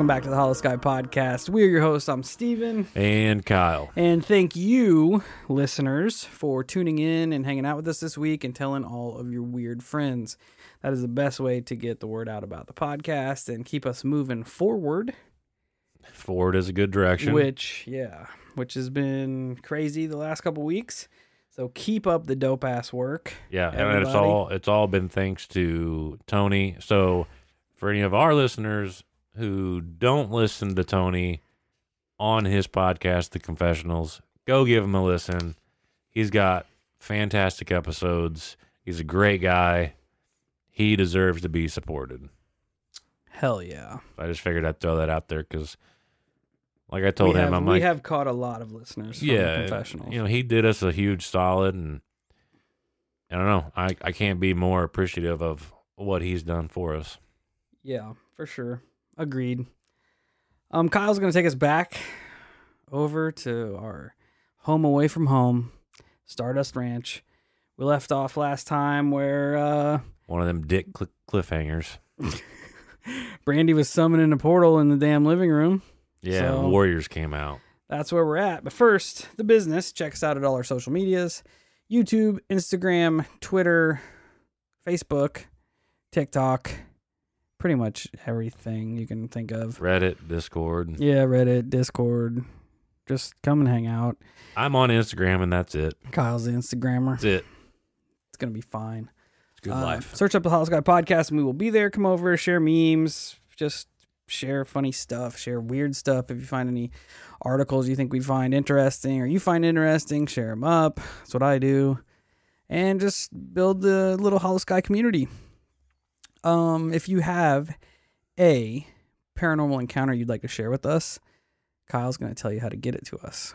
Welcome back to the Holosky Podcast. We are your hosts. I'm Steven. And Kyle. And thank you, listeners, for tuning in and hanging out with us this week and telling all of your weird friends. That is the best way to get the word out about the podcast and keep us moving forward. Forward is a good direction. Which, yeah, which has been crazy the last couple weeks. So keep up the dope ass work. Yeah, and it's all it's all been thanks to Tony. So for any of our listeners who don't listen to Tony on his podcast, The Confessionals, go give him a listen. He's got fantastic episodes. He's a great guy. He deserves to be supported. Hell yeah. I just figured I'd throw that out there because, like I told we him, have, I'm like we like, have caught a lot of listeners. Yeah, the confessionals. you know, he did us a huge solid, and I don't know, I I can't be more appreciative of what he's done for us. Yeah, for sure. Agreed. Um, Kyle's gonna take us back over to our home away from home, Stardust Ranch. We left off last time where uh, One of them dick cl- cliffhangers. Brandy was summoning a portal in the damn living room. Yeah, So- Warriors came out. That's where we're at. But first, the business. Check us out at all our social medias YouTube, Instagram, Twitter, Facebook, TikTok, pretty much everything you can think of. Reddit, Discord. Yeah, Reddit, Discord. Just come and hang out. I'm on Instagram, and that's it. Kyle's the Instagrammer. That's it. It's gonna be fine. It's good Uh, life. Search up the Holosky Podcast, and we will be there. Come over, share memes, just share funny stuff, share weird stuff. If you find any articles you think we find interesting or you find interesting, share them up. That's what I do, and just build the little Holosky community. Um, if you have a paranormal encounter you'd like to share with us, Kyle's gonna tell you how to get it to us.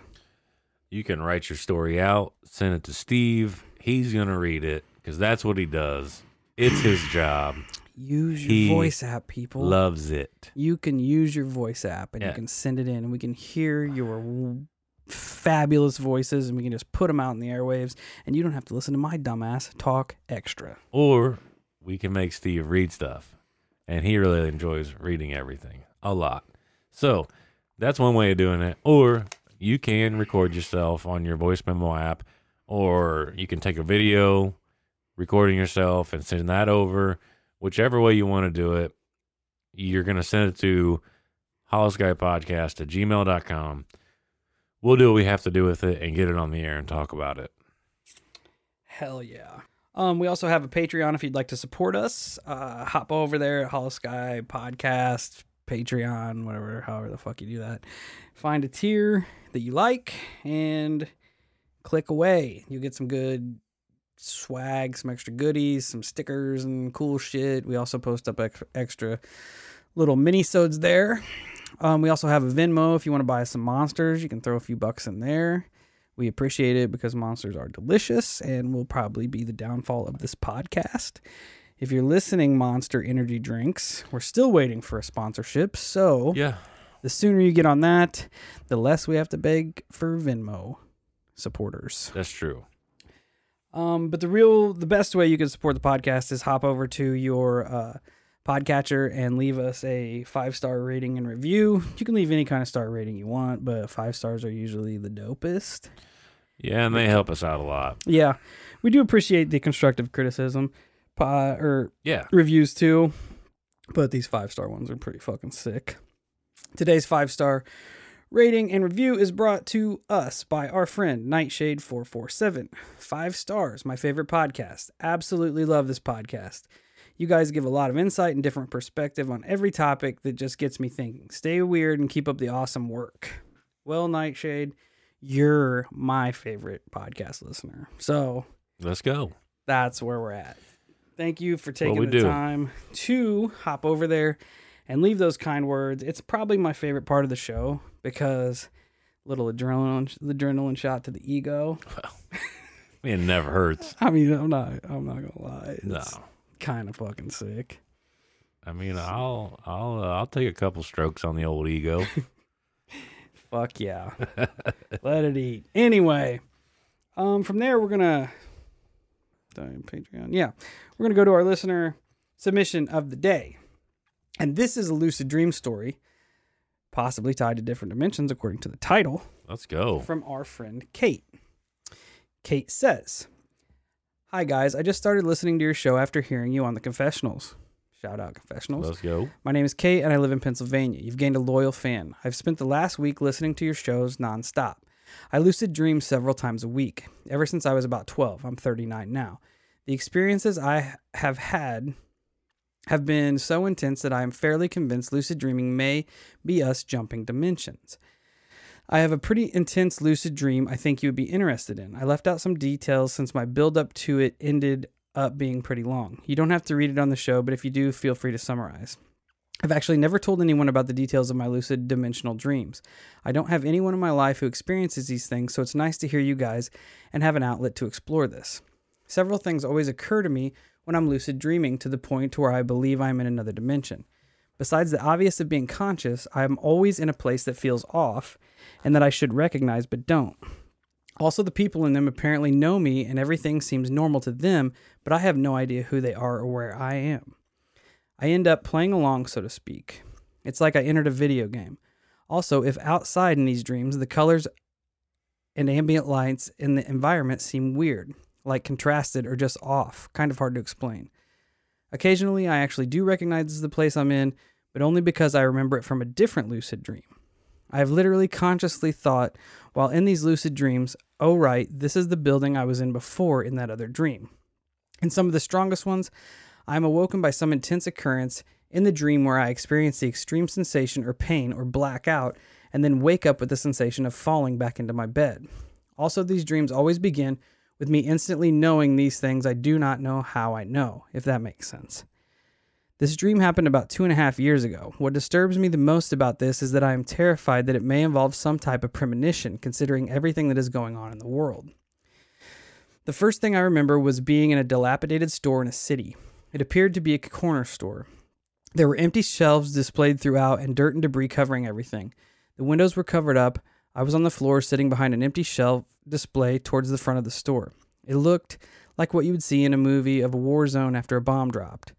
You can write your story out, send it to Steve. He's gonna read it because that's what he does. It's his job. Use your He voice app, people. Loves it. you can use your voice app and you can send it in and we can hear your fabulous voices and we can just put them out in the airwaves and you don't have to listen to my dumbass talk extra Or we can make Steve read stuff. And he really enjoys reading everything a lot. So that's one way of doing it. Or you can record yourself on your voice memo app, or you can take a video recording yourself and send that over. Whichever way you want to do it, you're going to send it to holoskypodcast at gmail.com. We'll do what we have to do with it and get it on the air and talk about it. hell yeah um, we also have a patreon if you'd like to support us uh, hop over there at holosky podcast patreon whatever however the fuck you do that find a tier that you like and click away you get some good swag, some extra goodies, some stickers and cool shit. We also post up ex- extra little mini-sodes there. Um, we also have a Venmo. If you want to buy some monsters, you can throw a few bucks in there. We appreciate it because monsters are delicious and will probably be the downfall of this podcast. If you're listening, Monster Energy Drinks, we're still waiting for a sponsorship. So Yeah. the sooner you get on that, the less we have to beg for Venmo supporters. That's true. Um, but the real, the best way you can support the podcast is hop over to your uh, podcatcher and leave us a five star rating and review. You can leave any kind of star rating you want, but five stars are usually the dopest. Yeah, and they help us out a lot. Yeah, we do appreciate the constructive criticism, uh, or Yeah. reviews too, but these five star ones are pretty fucking sick. Today's five star rating and review is brought to us by our friend Nightshade447. Five stars, my favorite podcast. Absolutely love this podcast. You guys give a lot of insight and different perspective on every topic that just gets me thinking. Stay weird and keep up the awesome work. Well, Nightshade, you're my favorite podcast listener. So Let's go. that's where we're at. Thank you for taking the do. time to hop over there and leave those kind words. It's probably my favorite part of the show because little adrenaline adrenaline shot to the ego. Mean, it never hurts. I mean, I'm not I'm not gonna lie. No. Kind of fucking sick. I mean, I'll I'll uh, I'll take a couple strokes on the old ego. Fuck yeah. Let it eat. Anyway, um, from there we're gonna Patreon. Yeah, we're gonna go to our listener submission of the day, and this is a lucid dream story possibly tied to different dimensions according to the title, Let's go. from our friend Kate. Kate says, Hi guys, I just started listening to your show after hearing you on the confessionals. Shout out confessionals. Let's go. My name is Kate and I live in Pennsylvania. You've gained a loyal fan. I've spent the last week listening to your shows nonstop. I lucid dream several times a week, ever since I was about 12. I'm 39 now. The experiences I have had have been so intense that I am fairly convinced lucid dreaming may be us jumping dimensions. I have a pretty intense lucid dream I think you would be interested in. I left out some details since my build up to it ended up being pretty long. You don't have to read it on the show, but if you do, feel free to summarize. I've actually never told anyone about the details of my lucid dimensional dreams. I don't have anyone in my life who experiences these things, so it's nice to hear you guys and have an outlet to explore this. Several things always occur to me when I'm lucid dreaming to the point to where I believe I'm in another dimension. Besides the obvious of being conscious, I'm always in a place that feels off and that I should recognize but don't. Also, the people in them apparently know me and everything seems normal to them, but I have no idea who they are or where I am. I end up playing along, so to speak. It's like I entered a video game. Also, if outside in these dreams, the colors and ambient lights in the environment seem weird, like contrasted or just off, kind of hard to explain. Occasionally, I actually do recognize the place I'm in, but only because I remember it from a different lucid dream. I have literally consciously thought while in these lucid dreams, oh, right, this is the building I was in before in that other dream. In some of the strongest ones, I am awoken by some intense occurrence in the dream where I experience the extreme sensation or pain or black out and then wake up with the sensation of falling back into my bed. Also, these dreams always begin with me instantly knowing these things I do not know how I know, if that makes sense. This dream happened about two and a half years ago. What disturbs me the most about this is that I am terrified that it may involve some type of premonition, considering everything that is going on in the world. The first thing I remember was being in a dilapidated store in a city. It appeared to be a corner store. There were empty shelves displayed throughout and dirt and debris covering everything. The windows were covered up. I was on the floor sitting behind an empty shelf display towards the front of the store. It looked like what you would see in a movie of a war zone after a bomb dropped.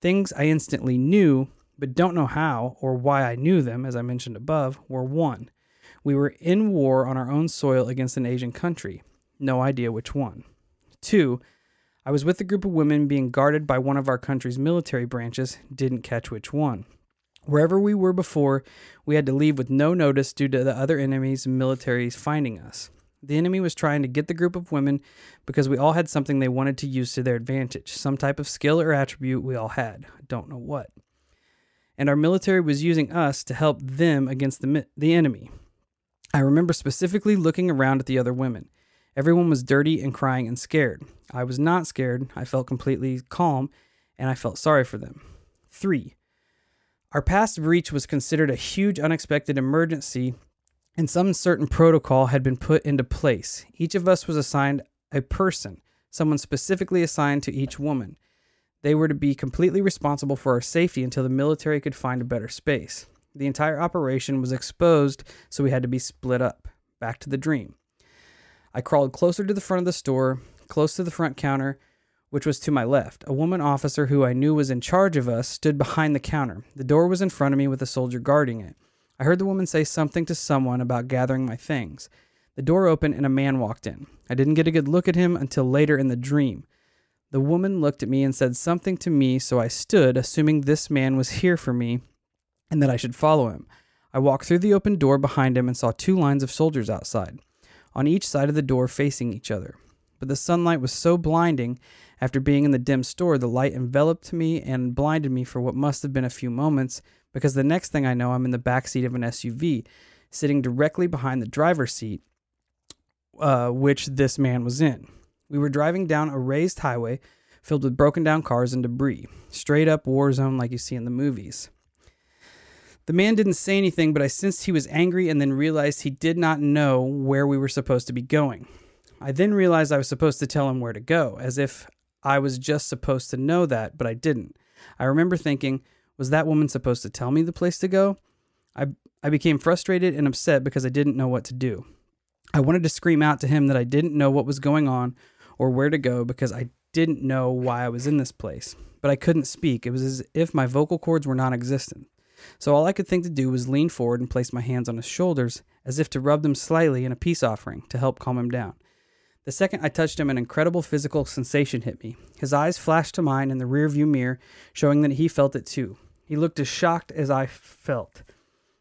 Things I instantly knew, but don't know how or why I knew them, as I mentioned above, were one. We were in war on our own soil against an Asian country. No idea which one. Two, I was with a group of women being guarded by one of our country's military branches, didn't catch which one. Wherever we were before, we had to leave with no notice due to the other enemies and militaries finding us. The enemy was trying to get the group of women because we all had something they wanted to use to their advantage, some type of skill or attribute we all had. I don't know what. And our military was using us to help them against the, the enemy. I remember specifically looking around at the other women. Everyone was dirty and crying and scared. I was not scared. I felt completely calm and I felt sorry for them. Three, our past breach was considered a huge unexpected emergency and some certain protocol had been put into place. Each of us was assigned a person, someone specifically assigned to each woman. They were to be completely responsible for our safety until the military could find a better space. The entire operation was exposed, so we had to be split up. Back to the dream. I crawled closer to the front of the store, close to the front counter, which was to my left. A woman officer who I knew was in charge of us stood behind the counter. The door was in front of me with a soldier guarding it. I heard the woman say something to someone about gathering my things. The door opened and a man walked in. I didn't get a good look at him until later in the dream. The woman looked at me and said something to me, so I stood, assuming this man was here for me and that I should follow him. I walked through the open door behind him and saw two lines of soldiers outside, on each side of the door facing each other. But the sunlight was so blinding, after being in the dim store, the light enveloped me and blinded me for what must have been a few moments, because the next thing I know, I'm in the back seat of an SUV, sitting directly behind the driver's seat, uh, which this man was in. We were driving down a raised highway filled with broken down cars and debris, straight up war zone like you see in the movies. The man didn't say anything, but I sensed he was angry and then realized he did not know where we were supposed to be going. I then realized I was supposed to tell him where to go, as if I was just supposed to know that, but I didn't. I remember thinking, was that woman supposed to tell me the place to go? I, I became frustrated and upset because I didn't know what to do. I wanted to scream out to him that I didn't know what was going on or where to go because I didn't know why I was in this place, but I couldn't speak. It was as if my vocal cords were non existent. So all I could think to do was lean forward and place my hands on his shoulders as if to rub them slightly in a peace offering to help calm him down. The second I touched him, an incredible physical sensation hit me. His eyes flashed to mine in the rearview mirror, showing that he felt it too. He looked as shocked as I felt.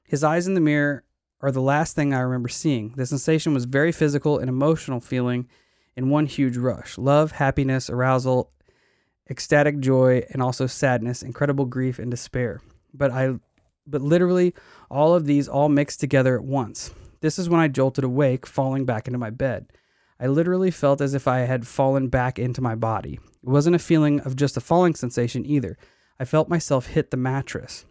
His eyes in the mirror are the last thing I remember seeing. The sensation was very physical and emotional feeling in one huge rush love, happiness, arousal, ecstatic joy, and also sadness, incredible grief, and despair. But I but literally all of these all mixed together at once. This is when I jolted awake, falling back into my bed. I literally felt as if I had fallen back into my body. It wasn't a feeling of just a falling sensation either. I felt myself hit the mattress.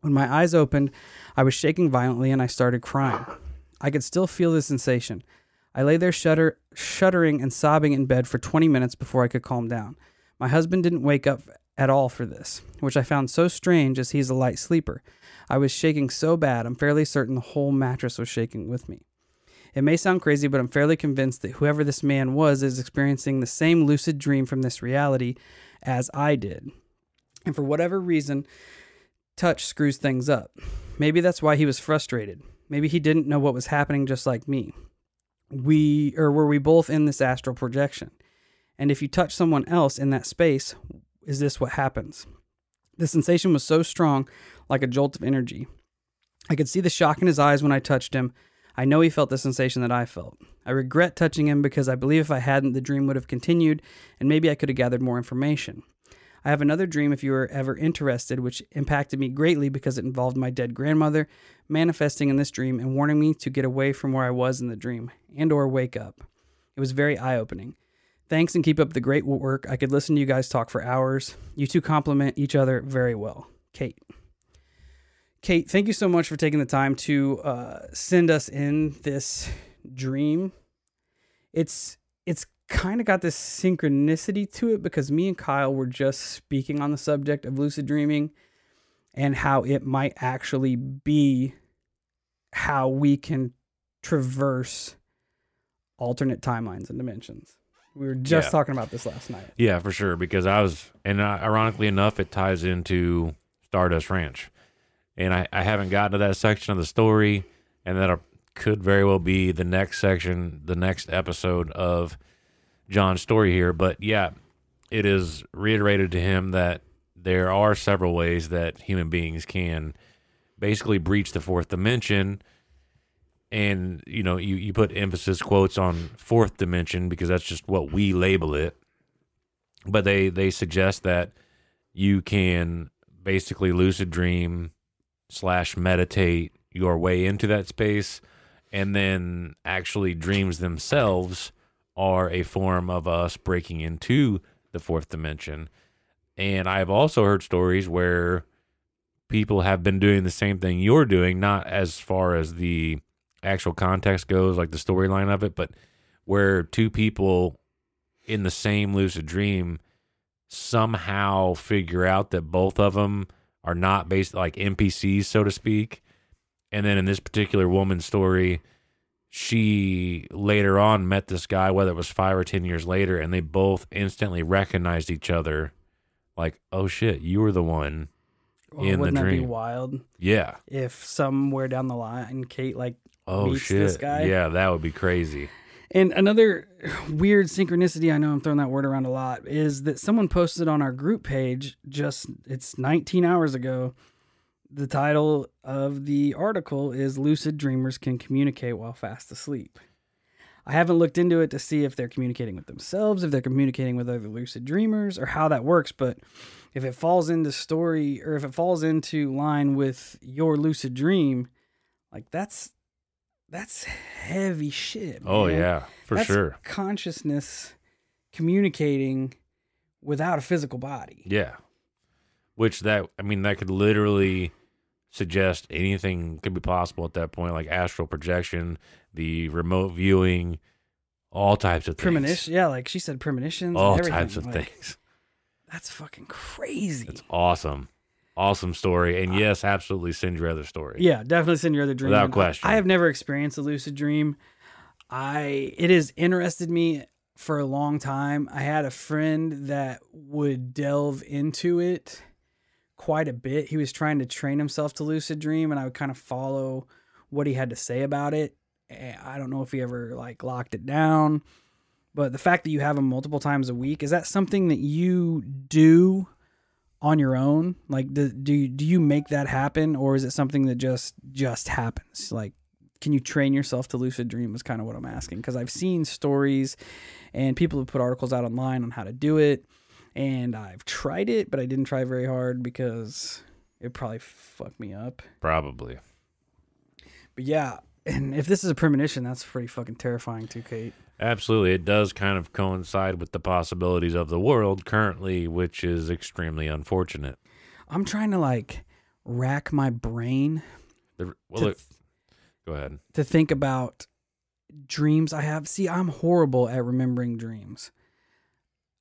When my eyes opened, I was shaking violently and I started crying. I could still feel the sensation. I lay there shudder, shuddering and sobbing in bed for 20 minutes before I could calm down. My husband didn't wake up at all for this, which I found so strange as he's a light sleeper. I was shaking so bad, I'm fairly certain the whole mattress was shaking with me. It may sound crazy, but I'm fairly convinced that whoever this man was is experiencing the same lucid dream from this reality as I did. And for whatever reason, touch screws things up. Maybe that's why he was frustrated. Maybe he didn't know what was happening just like me. We or were we both in this astral projection? And if you touch someone else in that space, is this what happens? The sensation was so strong, like a jolt of energy. I could see the shock in his eyes when I touched him. I know he felt the sensation that I felt. I regret touching him because I believe if I hadn't, the dream would have continued and maybe I could have gathered more information. I have another dream if you are ever interested, which impacted me greatly because it involved my dead grandmother manifesting in this dream and warning me to get away from where I was in the dream and or wake up. It was very eye-opening. Thanks and keep up the great work. I could listen to you guys talk for hours. You two complement each other very well. Kate. Kate, thank you so much for taking the time to uh, send us in this dream. It's it's kind of got this synchronicity to it because me and Kyle were just speaking on the subject of lucid dreaming and how it might actually be how we can traverse alternate timelines and dimensions. We were just Yeah. talking about this last night. Yeah, for sure. Because I was, and uh, ironically enough, it ties into Stardust Ranch, and I, I haven't gotten to that section of the story, and that could very well be the next section, the next episode of John's story here. But yeah, it is reiterated to him that there are several ways that human beings can basically breach the fourth dimension and you know you, you put emphasis quotes on fourth dimension because that's just what we label it but they they suggest that you can basically lucid dream slash meditate your way into that space and then actually dreams themselves are a form of us breaking into the fourth dimension. And i've also heard stories where people have been doing the same thing you're doing not as far as the actual context goes, like the storyline of it, but where two people in the same lucid dream somehow figure out that both of them are not based like NPCs, so to speak. And then in this particular woman's story, she later on met this guy, whether it was five or 10 years later, and they both instantly recognized each other like, oh shit, you were the one. Well, In the wouldn't that be dream. wild Yeah. if somewhere down the line Kate like Oh meets shit. this guy? Yeah, that would be crazy. And another weird synchronicity, I know I'm throwing that word around a lot, is that someone posted on our group page just, it's 19 hours ago. The title of the article is Lucid Dreamers Can Communicate While Fast Asleep. I haven't looked into it to see if they're communicating with themselves, if they're communicating with other lucid dreamers, or how that works. But if it falls into story or if it falls into line with your lucid dream, like that's that's heavy shit. Oh yeah, for That's sure. Consciousness communicating without a physical body. Yeah. Which that I mean that could literally suggest anything could be possible at that point, like astral projection, the remote viewing, all types of things. Premonition, yeah, like she said, premonitions. and All types of Like, things. That's fucking crazy. It's awesome. Awesome story. And yes, absolutely send your other story. Yeah, definitely send your other dream. Without question. I have never experienced a lucid dream. I it has interested me for a long time. I had a friend that would delve into it quite a bit. He was trying to train himself to lucid dream, and I would kind of follow what he had to say about it. Eh, I don't know if he ever like locked it down, but the fact that you have them multiple times a week is that something that you do on your own? Like, do do you, do you make that happen, or is it something that just just happens? Like, can you train yourself to lucid dream? Is kind of what I'm asking because I've seen stories, and people have put articles out online on how to do it, and I've tried it, but I didn't try very hard because it probably fucked me up. Probably. But yeah, and if this is a premonition, that's pretty fucking terrifying too, Kate. Absolutely. It does kind of coincide with the possibilities of the world currently, which is extremely unfortunate. I'm trying to like rack my brain The, well, to, go ahead. to think about dreams I have. See, I'm horrible at remembering dreams.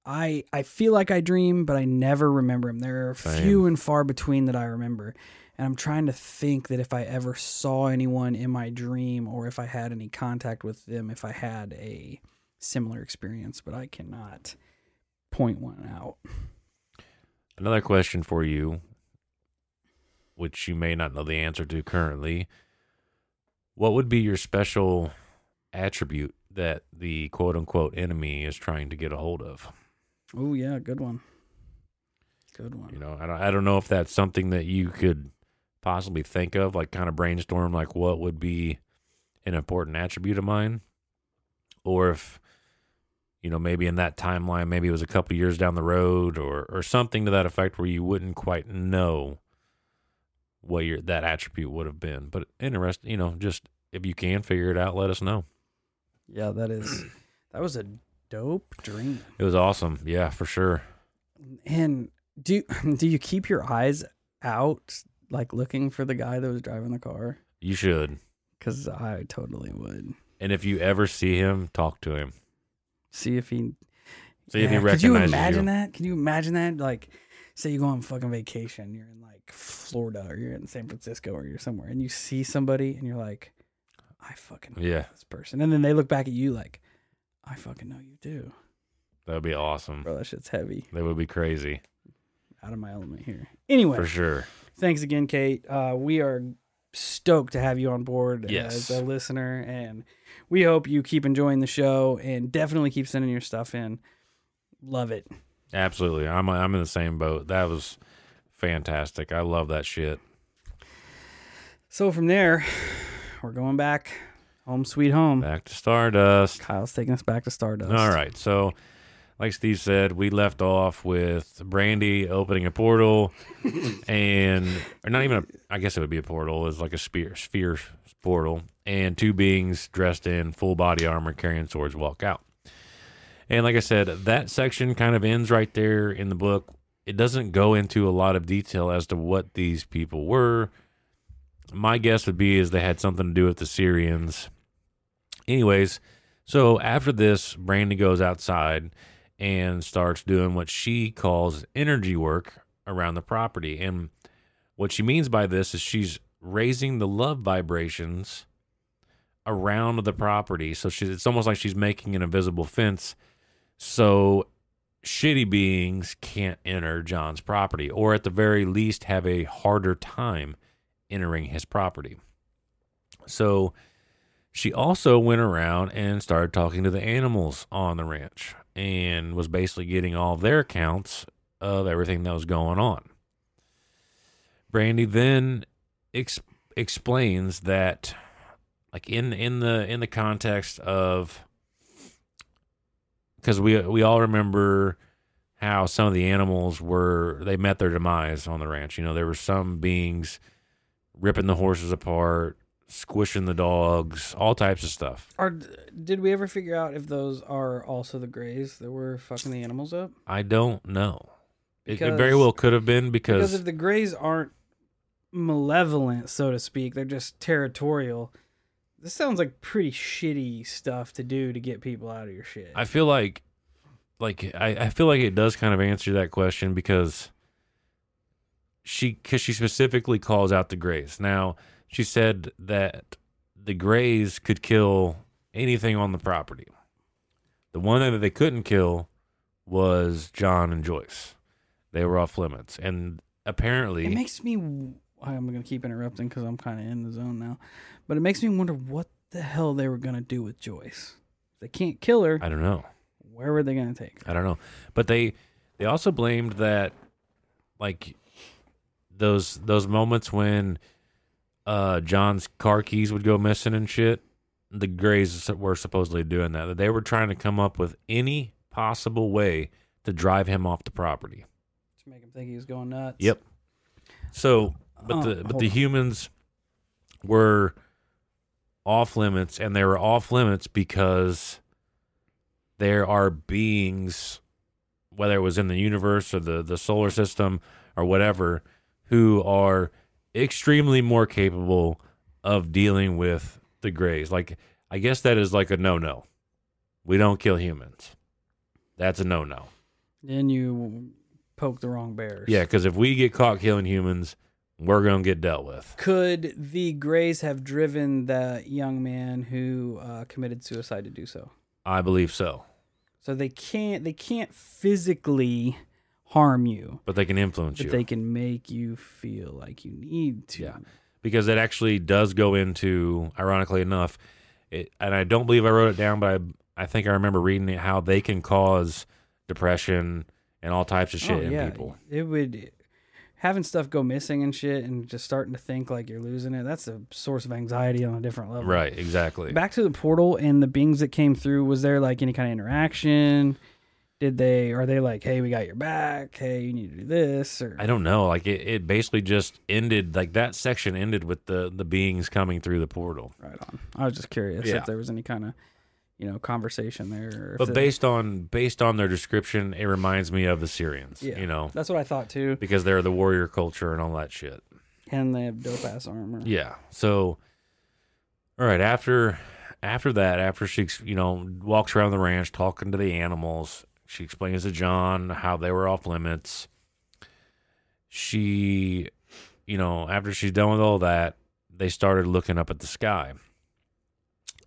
I I feel like I dream, but I never remember them. There are Same. few and far between that I remember. And I'm trying to think that if I ever saw anyone in my dream or if I had any contact with them, if I had a similar experience, but I cannot point one out. Another question for you, which you may not know the answer to currently. What would be your special attribute that the quote unquote enemy is trying to get a hold of? Oh yeah, good one. Good one. You know, I don't, I don't know if that's something that you could possibly think of, like kind of brainstorm, like what would be an important attribute of mine, or if you know maybe in that timeline, maybe it was a couple years down the road, or or something to that effect, where you wouldn't quite know what your that attribute would have been. But interesting, you know, just if you can figure it out, let us know. Yeah, that is that was a dope dream. It was awesome, yeah, for sure. And do do you keep your eyes out, like looking for the guy that was driving the car? You should, Because I totally would and if you ever see him, talk to him. see if he. See if he Yeah, recognizes Could you imagine you. that? Can you imagine that? Like, say you go on fucking vacation, you're in like Florida or you're in San Francisco or you're somewhere, and you see somebody and you're like, I fucking know Yeah, this person, and then they look back at you like, I fucking know you do, that would be awesome. bro. That shit's heavy. That would be crazy Out of my element here. Anyway, for sure. Thanks again, Kate. Uh, we are stoked to have you on board Yes. as a listener, and we hope you keep enjoying the show and definitely keep sending your stuff in. Love it. Absolutely. I'm I'm in the same boat. That was fantastic. I love that shit. So from there, we're going back home, sweet home. Back to Stardust. Kyle's taking us back to Stardust. All right. So, like Steve said, we left off with Brandy opening a portal, and or not even a. I guess it would be a portal. It's like a spear, sphere portal, and two beings dressed in full body armor, carrying swords, walk out. And like I said, that section kind of ends right there in the book. It doesn't go into a lot of detail as to what these people were. My guess would be is they had something to do with the Sirians. Anyways, so after this, Brandy goes outside and starts doing what she calls energy work around the property. And what she means by this is she's raising the love vibrations around the property. So it's almost like she's making an invisible fence so shitty beings can't enter John's property, or at the very least have a harder time entering his property. So she also went around and started talking to the animals on the ranch and was basically getting all their accounts of everything that was going on. Brandy then ex- explains that like in in the in the context of because we we all remember how some of the animals were they met their demise on the ranch. You know, there were some beings ripping the horses apart, squishing the dogs, all types of stuff. Are, did we ever figure out if those are also the Greys that were fucking the animals up? I don't know. It, it very well could have been because, Because if the Greys aren't malevolent, so to speak, they're just territorial. This sounds like pretty shitty stuff to do to get people out of your shit. I feel like like I, I feel like it does kind of answer that question because she because she specifically calls out the Greys. Now she said that the Greys could kill anything on the property. The one thing that they couldn't kill was John and Joyce. They were off limits, and apparently It makes me. I'm gonna keep interrupting because I'm kind of in the zone now, but it makes me wonder what the hell they were gonna do with Joyce. If they can't kill her. I don't know. Where were they gonna take her? I don't know. But they they also blamed that like those those moments when uh John's car keys would go missing and shit. The Greys were supposedly doing that. That they were trying to come up with any possible way to drive him off the property. To make him think he was going nuts. Yep. So, but Oh, the but the on. humans were off limits, and they were off limits because there are beings, whether it was in the universe or the the solar system or whatever, who are extremely more capable of dealing with the Greys. Like, I guess that is like a no no. We don't kill humans. That's a no no. Then you poke the wrong bears. Yeah, because if we get caught killing humans, we're gonna get dealt with. Could the Greys have driven that young man who uh, committed suicide to do so? I believe so, So they can't. They can't physically harm you, but they can influence but you they can make you feel like you need to. Yeah. because it actually does go into, ironically enough, it, and I don't believe I wrote it down, but I, I think I remember reading it how they can cause depression and all types of oh, shit Oh, in yeah. people. It would having stuff go missing and shit, and just starting to think like you're losing it. That's a source of anxiety on a different level. Right, exactly. Back to the portal and the beings that came through. Was there like any kind of interaction? Did they? Are they like, hey, we got your back. Hey, you need to do this. Or I don't know. Like it, it basically just ended. Like that section ended with the the beings coming through the portal. right on. I was just curious Yeah. if there was any kind of, you know, conversation there. Or But based on based on their description, it reminds me of the Sirians. Yeah. You know, that's what I thought too. because they're the warrior culture and all that shit. And they have dope ass armor. Yeah. So, all right. After after that, after she you know walks around the ranch talking to the animals, she explains to John how they were off limits. She, you know, after she's done with all that, they started looking up at the sky,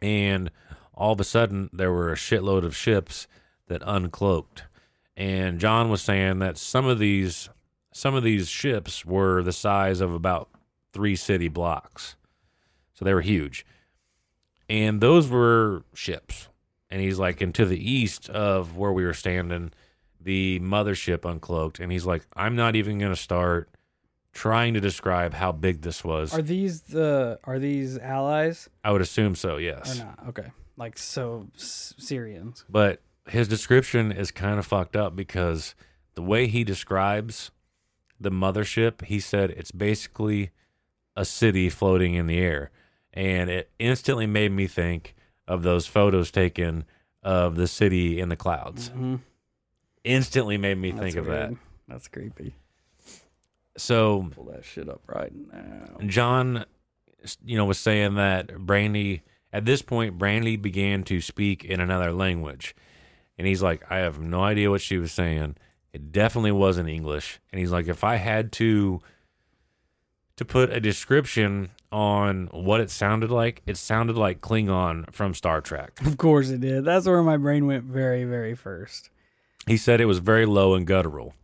and all of a sudden there were a shitload of ships that uncloaked, and John was saying that some of these some of these ships were the size of about three city blocks. So they were huge. And those were ships. And he's like, and to the east of where we were standing, the mothership uncloaked. And he's like, I'm not even going to start trying to describe how big this was. Are these the? Are these allies I would assume so, Yes. or not? Okay. Like so, S- Sirians. But his description is kind of fucked up because the way he describes the mothership, he said it's basically a city floating in the air. And it instantly made me think of those photos taken of the city in the clouds. Mm-hmm. Instantly made me think of that. That's creepy. So Pull that shit up right now. John, you know, was saying that Brandy, at this point, Brandy began to speak in another language. And he's like, I have no idea what she was saying. It definitely wasn't English. And he's like, if I had to to put a description on what it sounded like, it sounded like Klingon from Star Trek. Of course it did. That's where my brain went very, very first. He said it was very low and guttural.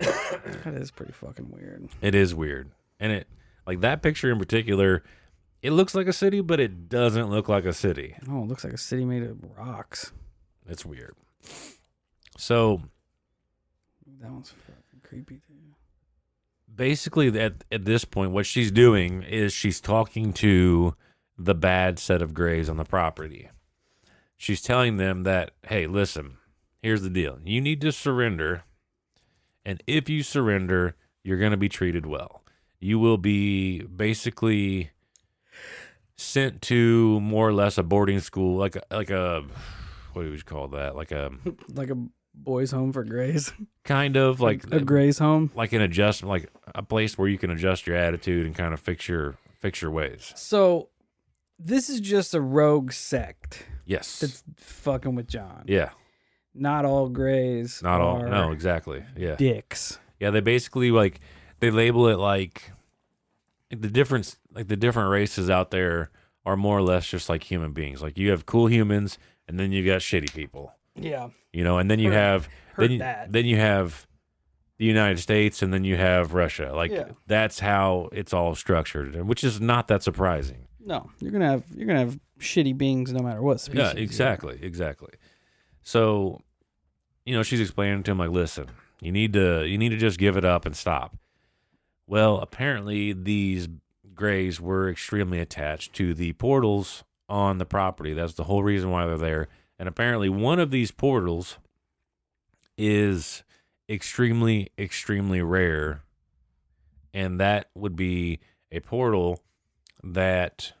That is pretty fucking weird. It is weird. And it like that picture in particular, it looks like a city, but it doesn't look like a city. Oh, it looks like a city made of rocks. It's weird. So That one's fucking creepy too. Basically, at at this point, what she's doing is she's talking to the bad set of grays on the property. She's telling them that, hey, listen, here's the deal: you need to surrender, and if you surrender, you're going to be treated well. You will be basically sent to more or less a boarding school, like a, like a what do you call that? Like a Like a boys' home for grays. kind of like a grays home. like an adjustment, like a place where you can adjust your attitude and kind of fix your fix your ways. So, this is just a rogue sect Yes. that's fucking with John. yeah. Not all grays. Not all. No, exactly. Yeah. Dicks. Yeah. They basically like they label it like the difference, like the different races out there are more or less just like human beings. Like you have cool humans, and then you've got shitty people. Yeah. You know, and then you Heard- have heard then you, that. then you have the United States and then you have Russia. Like Yeah. that's how it's all structured, and which is not that surprising. No, you're gonna have you're gonna have shitty beings no matter what species. Yeah, exactly, exactly. So, you know, she's explaining to him like, "Listen, you need to you need to just give it up and stop." Well, apparently these grays were extremely attached to the portals on the property. That's the whole reason why they're there. And apparently one of these portals is extremely extremely rare and that would be a portal that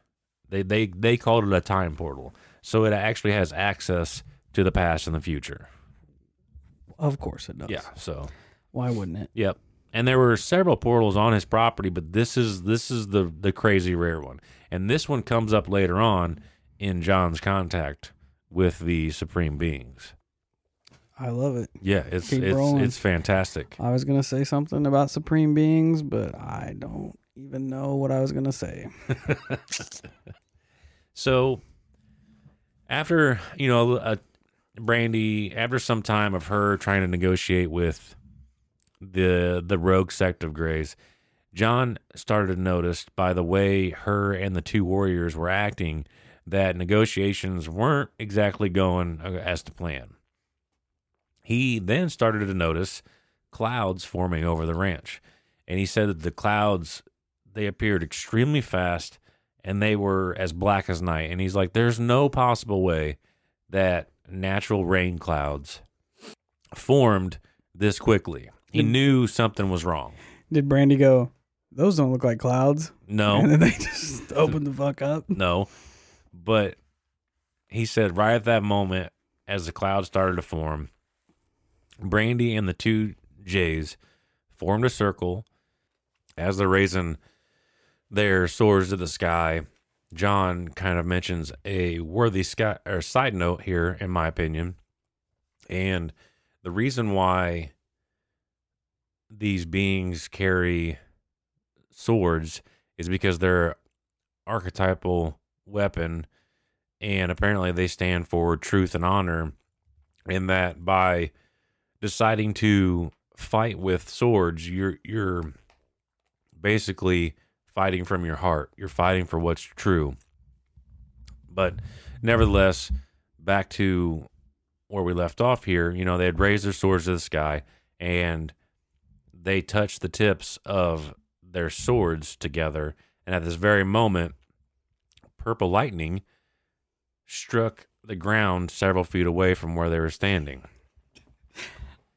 they they they called it a time portal. So it actually has access to the past and the future. Of course it does. Yeah. So Why wouldn't it? yep. And there were several portals on his property, but this is this is the the crazy rare one. And this one comes up later on in John's contact with the supreme beings. I love it. Yeah, it's Keep it's rolling. it's fantastic. I was gonna say something about supreme beings, but I don't even know what I was gonna say. So after you know, uh, Brandy, after some time of her trying to negotiate with the the rogue sect of Greys, John started to notice by the way her and the two warriors were acting that negotiations weren't exactly going uh, as to plan. He then started to notice clouds forming over the ranch, and he said that the clouds they appeared extremely fast and they were as black as night. And he's like, there's no possible way that natural rain clouds formed this quickly. He Did- knew something was wrong. Did Brandy go? Those don't look like clouds. And No, then they just opened the fuck up. no. But he said right at that moment, as the clouds started to form, Brandy and the two Jays formed a circle as they're raising their swords to the sky. John kind of mentions a worthy sky, or side note here, in my opinion. And the reason why these beings carry swords is because they're archetypal weapon and apparently they stand for truth and honor in that by deciding to fight with swords you're you're basically fighting from your heart. You're fighting for what's true. But nevertheless back to where we left off here you know they had raised their swords to the sky and they touched the tips of their swords together. And at this very moment purple lightning struck the ground several feet away from where they were standing.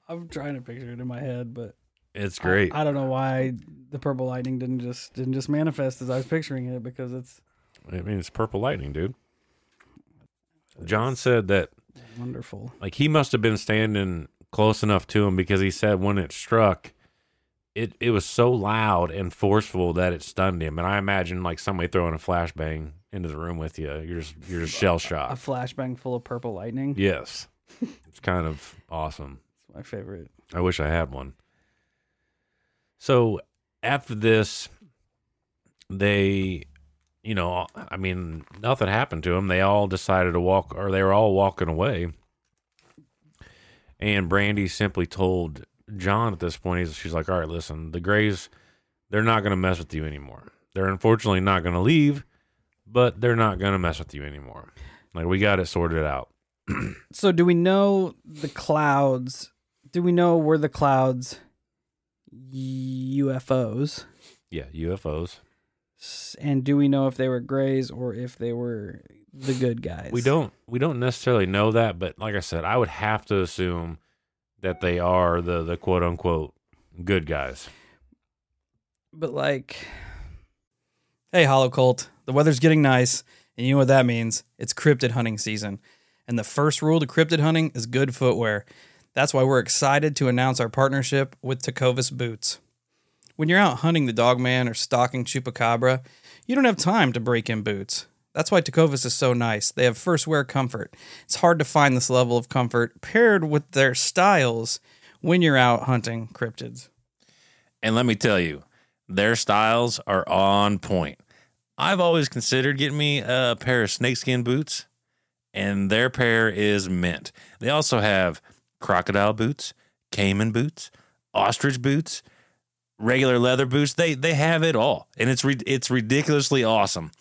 I'm trying to picture it in my head, but It's I- great. I, don't know why the purple lightning didn't just didn't just manifest as I was picturing it because it's I mean, it's purple lightning, dude. John said that wonderful. like he must have been standing close enough to him because he said when it struck, it it was so loud and forceful that it stunned him. And I imagine like somebody throwing a flashbang into the room with you, you're just you're just shell shocked. A flashbang full of purple lightning. Yes, it's kind of awesome. It's my favorite. I wish I had one. So after this, they, you know, I mean, nothing happened to them. They all decided to walk, or they were all walking away. And Brandy simply told John at this point, he's, she's like, all right, listen, the Grays, they're not going to mess with you anymore. They're unfortunately not going to leave, but they're not going to mess with you anymore. Like, we got it sorted out. So do we know the clouds? Do we know were the clouds UFOs? Yeah, UFOs. And do we know if they were grays or if they were the good guys? We don't we don't necessarily know that, but like I said, I would have to assume that they are the the quote unquote good guys. But like, hey, Hollow Cult, the weather's getting nice, and you know what that means? It's cryptid hunting season. And the first rule to cryptid hunting is good footwear. That's why we're excited to announce our partnership with Tecovas Boots. When you're out hunting the dogman or stalking chupacabra, you don't have time to break in boots. That's why Tecovas is so nice. They have first wear comfort. It's hard to find this level of comfort paired with their styles when you're out hunting cryptids. And let me tell you, their styles are on point. I've always considered getting me a pair of snakeskin boots, and their pair is mint. They also have crocodile boots, caiman boots, ostrich boots, regular leather boots. They they have it all, and it's re- it's ridiculously awesome.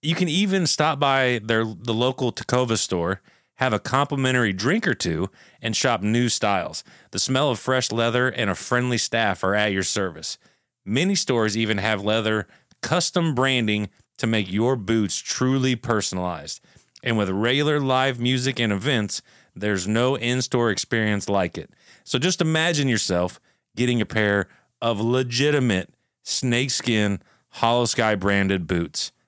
You can even stop by their the local Tecovas store, have a complimentary drink or two, and shop new styles. The smell of fresh leather and a friendly staff are at your service. Many stores even have leather custom branding to make your boots truly personalized. And with regular live music and events, there's no in store experience like it. So just imagine yourself getting a pair of legitimate snakeskin Holosky branded boots.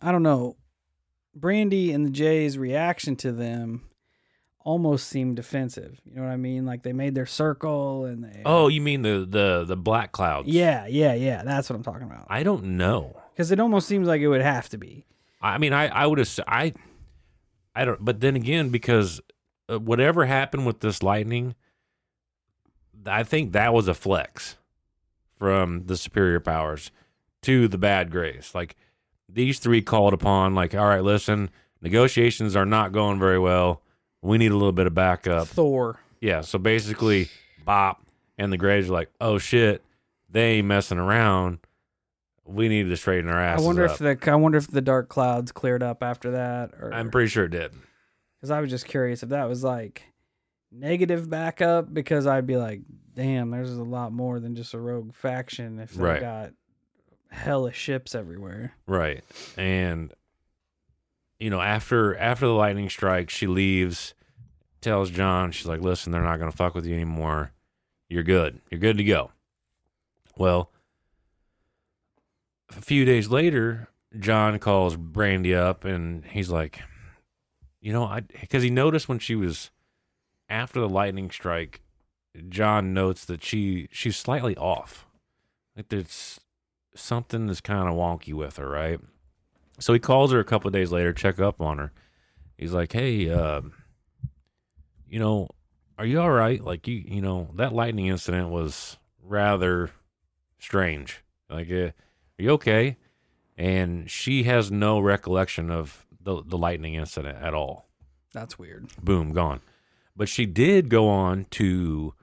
I don't know. Brandy and the Jays' reaction to them almost seemed defensive. You know what I mean? Like they made their circle and they. Oh, you mean the the the black clouds? Yeah, yeah, yeah. That's what I'm talking about. I don't know. Because it almost seems like it would have to be. I mean, I I would have I I don't. But then again, because uh, whatever happened with this lightning, I think that was a flex from the superior powers to the bad Grays. Like these three called upon, like, all right, listen, negotiations are not going very well. We need a little bit of backup. Thor. Yeah. So basically, Bop and the Grays are like, oh shit, they ain't messing around. We need to straighten our ass. I wonder up. if the I wonder if the dark clouds cleared up after that, or I'm pretty sure it did. because I was just curious if that was like negative backup because I'd be like, damn, there's a lot more than just a rogue faction if they Right. got hella ships everywhere. Right. And you know, after after the lightning strike, she leaves, tells John, she's like, "Listen, they're not going to fuck with you anymore. You're good. You're good to go." Well, a few days later, John calls Brandy up and he's like, "You know, I because he noticed when she was after the lightning strike, John notes that she she's slightly off. Like there's something is kind of wonky with her, right? So he calls her a couple of days later, check up on her. He's like, "Hey, uh, you know, are you all right? Like you, you know, that lightning incident was rather strange. Like, uh, are you okay?" And she has no recollection of the the lightning incident at all. That's weird. Boom, gone. But she did go on to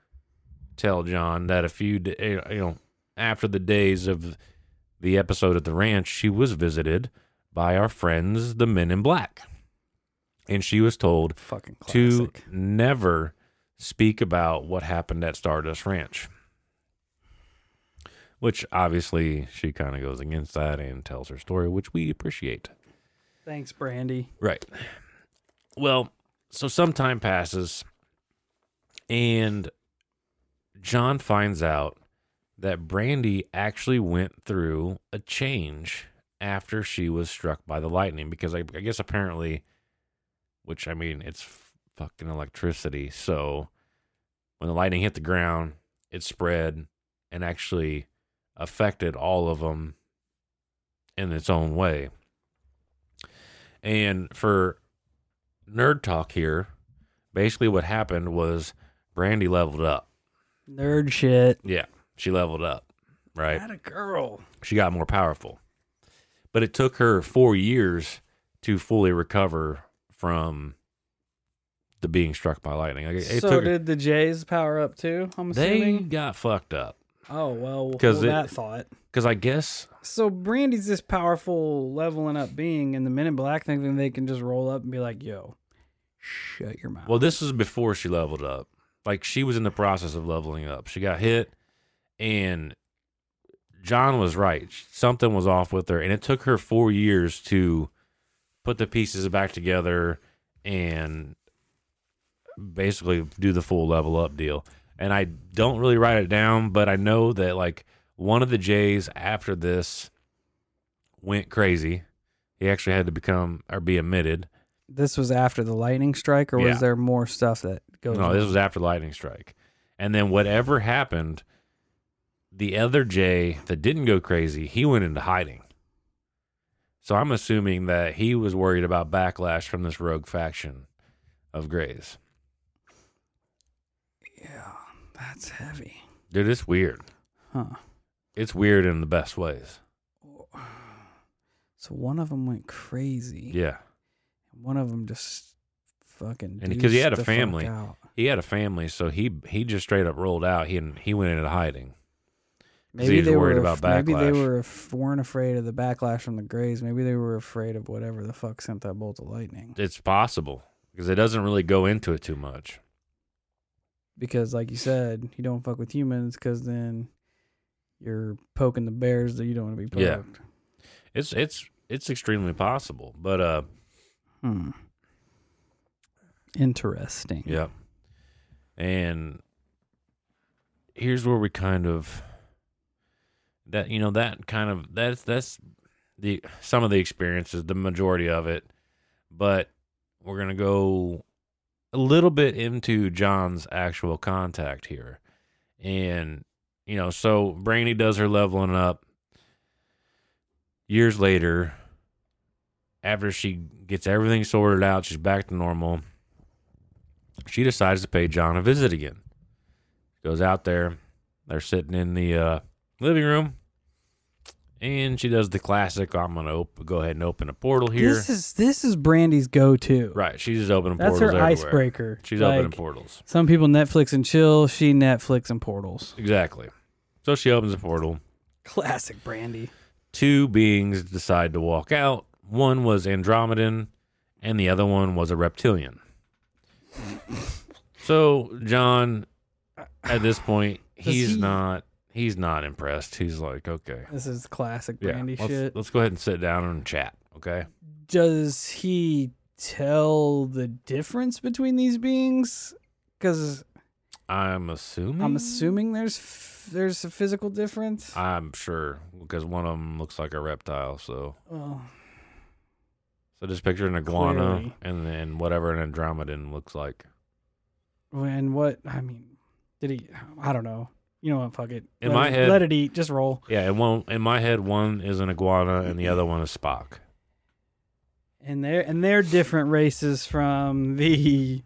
tell John that a few, eh, you know, after the days of the episode at the ranch, she was visited by our friends, the Men in Black, and she was told to never speak about what happened at Stardust Ranch. Which obviously she kind of goes against that and tells her story, which we appreciate. Thanks, Brandy. Right. Well, so some time passes, and John finds out that Brandy actually went through a change after she was struck by the lightning because I, I guess apparently, which I mean, it's fucking electricity. So when the lightning hit the ground, it spread and actually affected all of them in its own way. And for nerd talk here, basically what happened was Brandy leveled up. Nerd shit. Yeah, she leveled up, right? Had a girl. She got more powerful. But it took her 4 years to fully recover from the being struck by lightning. Like, it so took did the Jays power up too? I'm assuming they got fucked up oh well, 'Cause hold it- that thought. cuz I guess So Brandy's this powerful leveling up being, and the Men in Black think that they can just roll up and be like, "Yo, shut your mouth." Well, this was before she leveled up. Like she was in the process of leveling up. She got hit, and John was right. Something was off with her, and it took her four years to put the pieces back together and basically do the full level up deal. And I don't really write it down, but I know that like one of the Jays after this went crazy. He actually had to become or be admitted. This was after the lightning strike, or Yeah. was there more stuff that goes? No, on? this was after the lightning strike. And then whatever happened, the other Jay that didn't go crazy, he went into hiding. So I'm assuming that he was worried about backlash from this rogue faction of Grays. yeah, that's heavy, Dude, it's weird. huh? It's weird in the best ways. So one of them went crazy. Yeah. One of them just fucking. And because he had a deuced the fuck family. He had a family, so he he just straight up rolled out. He and he went into hiding. Maybe they worried were about af- Maybe they were af- weren't afraid of the backlash from the Grays. Maybe they were afraid of whatever the fuck sent that bolt of lightning. It's possible because it doesn't really go into it too much. Because, like you said, you don't fuck with humans because then you're poking the bears that you don't want to be poked. Yeah. It's it's it's extremely possible, but uh, Hmm. Interesting. Yeah, And here's where we kind of that you know that kind of that's that's the some of the experiences, the majority of it, but we're gonna go a little bit into John's actual contact here, and you know, so Brandy does her leveling up. Years later, after she gets everything sorted out, she's back to normal she decides to pay John a visit again. Goes out there. They're sitting in the uh, living room. And she does the classic I'm going to op- go ahead and open a portal here. This is this is Brandy's go-to. right. She's just opening That's portals her everywhere. icebreaker. She's like, opening portals. Some people Netflix and chill. She Netflix and portals. Exactly. So she opens a portal. Classic Brandy. Two beings decide to walk out. One was Andromedan, and the other one was a reptilian. So John, at this point, he's he- not he's not impressed. He's like, okay, This is classic yeah, Brandy let's, shit. let's go ahead and sit down and chat. Okay, Does he tell the difference between these beings? Because I'm assuming. I'm assuming there's f- there's a physical difference. I'm sure because one of them looks like a reptile. So, Oh, so just picture an iguana Clearly. and then whatever an andromedan looks like. and what I mean, did he? I don't know. You know what? Fuck it. In let my it, head- let it eat. Just roll. Yeah, and one in my head, one is an iguana and the other one is Spock. And they're and they're different races from the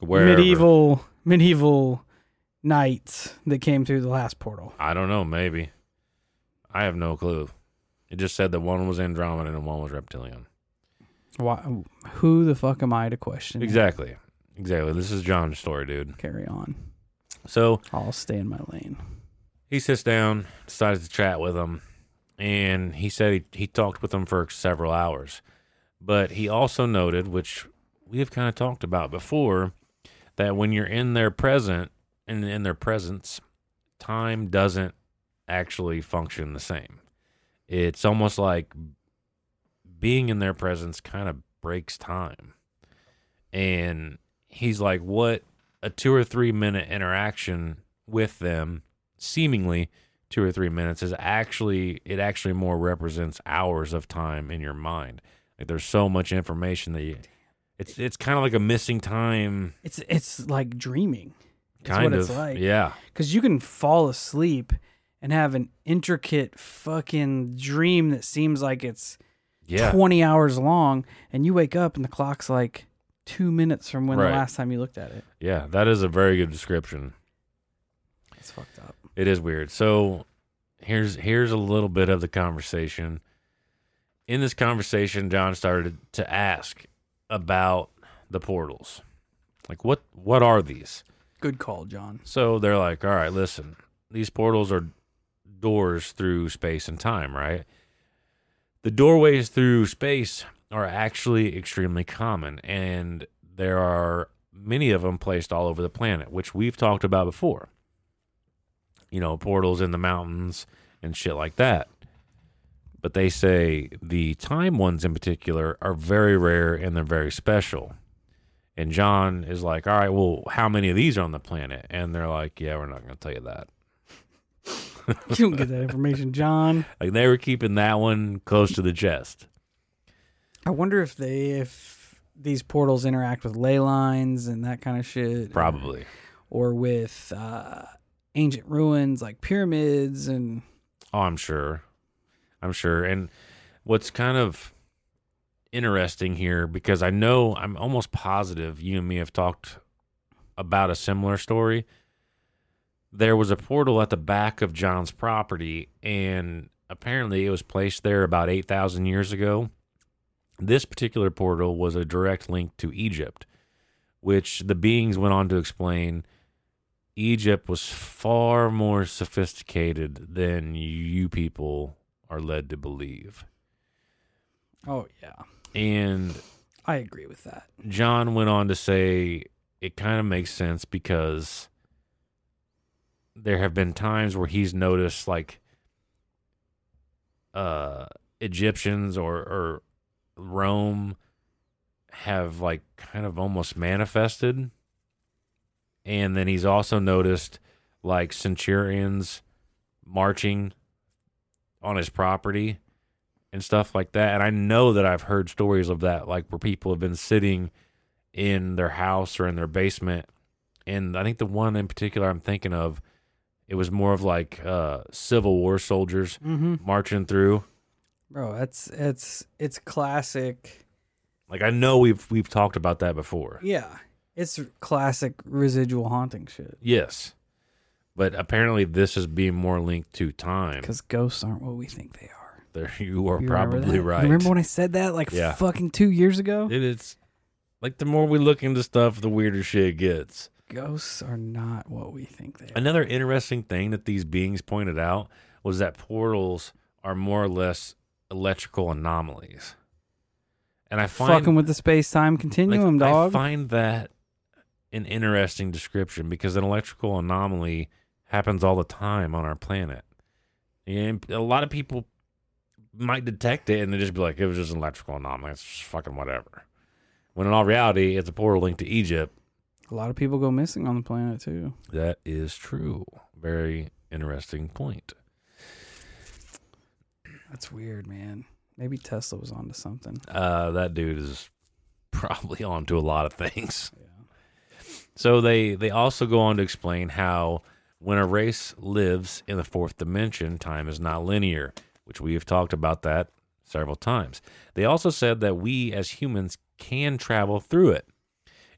Wherever. medieval medieval knights that came through the last portal. I don't know. Maybe. I have no clue. It just said that one was Andromeda and one was reptilian. Why, who the fuck am I to question? it? Exactly. Exactly. This is John's story, dude. Carry on. So I'll stay in my lane. he sits down, decides to chat with him, and he said he, he talked with him for several hours. But he also noted, which we have kind of talked about before, that when you're in their present and in their presence, time doesn't actually function the same. It's almost like being in their presence kind of breaks time. And he's like, what a two or three minute interaction with them, seemingly two or three minutes, is actually, it actually more represents hours of time in your mind. Like there's so much information that you, it's, it's kind of like a missing time It's it's like dreaming. Kind what of. it's like. Yeah. Because you can fall asleep and have an intricate fucking dream that seems like it's Yeah. 20 hours long, and you wake up and the clock's like two minutes from when Right. the last time you looked at it. Yeah. That is a very good description. It's fucked up. It is weird. So here's here's a little bit of the conversation. In this conversation, John started to ask about the portals. Like what what are these? Good call, John. So they're like, "All right, listen. These portals are doors through space and time, right? The doorways through space are actually extremely common and there are many of them placed all over the planet, which we've talked about before. You know, portals in the mountains and shit like that. But they say the time ones in particular are very rare and they're very special. And John is like, "All right, well, how many of these are on the planet?" And they're like, "Yeah, we're not going to tell you that." you don't get that information, John. Like they were keeping that one close to the chest. I wonder if they if these portals interact with ley lines and that kind of shit, Probably. or with uh, ancient ruins like pyramids and Oh, I'm sure. I'm sure. And what's kind of interesting here, because I know I'm almost positive you and me have talked about a similar story. There was a portal at the back of John's property, and apparently it was placed there about 8,000 years ago. This particular portal was a direct link to Egypt, which the beings went on to explain Egypt was far more sophisticated than you people are led to believe. oh yeah, And I agree with that. John went on to say it kind of makes sense because there have been times where he's noticed like uh Egyptians or or Rome have like kind of almost manifested and then he's also noticed like centurions marching on his property and stuff like that. And I know that I've heard stories of that, like where people have been sitting in their house or in their basement. And I think the one in particular I'm thinking of, it was more of like uh, Civil War soldiers Mm-hmm. marching through. Bro, it's it's it's classic. Like I know we've we've talked about that before. Yeah, it's classic residual haunting shit. Yes. But apparently this is being more linked to time. Because ghosts aren't what we think they are. There you are You probably right. Remember when I said that like Yeah. fucking two years ago? It is like the more we look into stuff, the weirder shit gets. Ghosts are not what we think they are. Another interesting thing that these beings pointed out was that portals are more or less electrical anomalies. And I find Fucking with the space time like, continuum, dog. I find that an interesting description because an electrical anomaly happens all the time on our planet. And a lot of people might detect it and they just be like, it was just an electrical anomaly. It's just fucking whatever. When in all reality, it's a portal link to Egypt. A lot of people go missing on the planet too. That is true. Very interesting point. That's weird, man. Maybe Tesla was onto something. Uh, that dude is probably onto a lot of things. Yeah. So they they also go on to explain how when a race lives in the fourth dimension, time is not linear, which we have talked about that several times. They also said that we as humans can travel through it.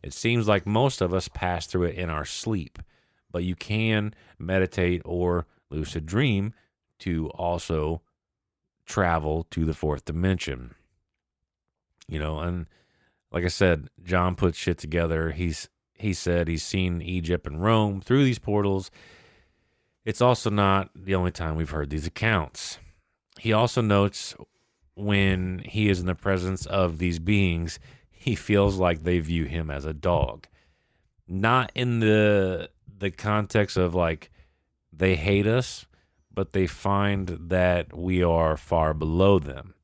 It seems like most of us pass through it in our sleep, but you can meditate or lucid dream to also travel to the fourth dimension. You know, and like I said, John put shit together. He's he said he's seen Egypt and Rome through these portals. It's also not the only time we've heard these accounts. He also notes when he is in the presence of these beings, he feels like they view him as a dog. Not in the the context of like they hate us, but they find that we are far below them.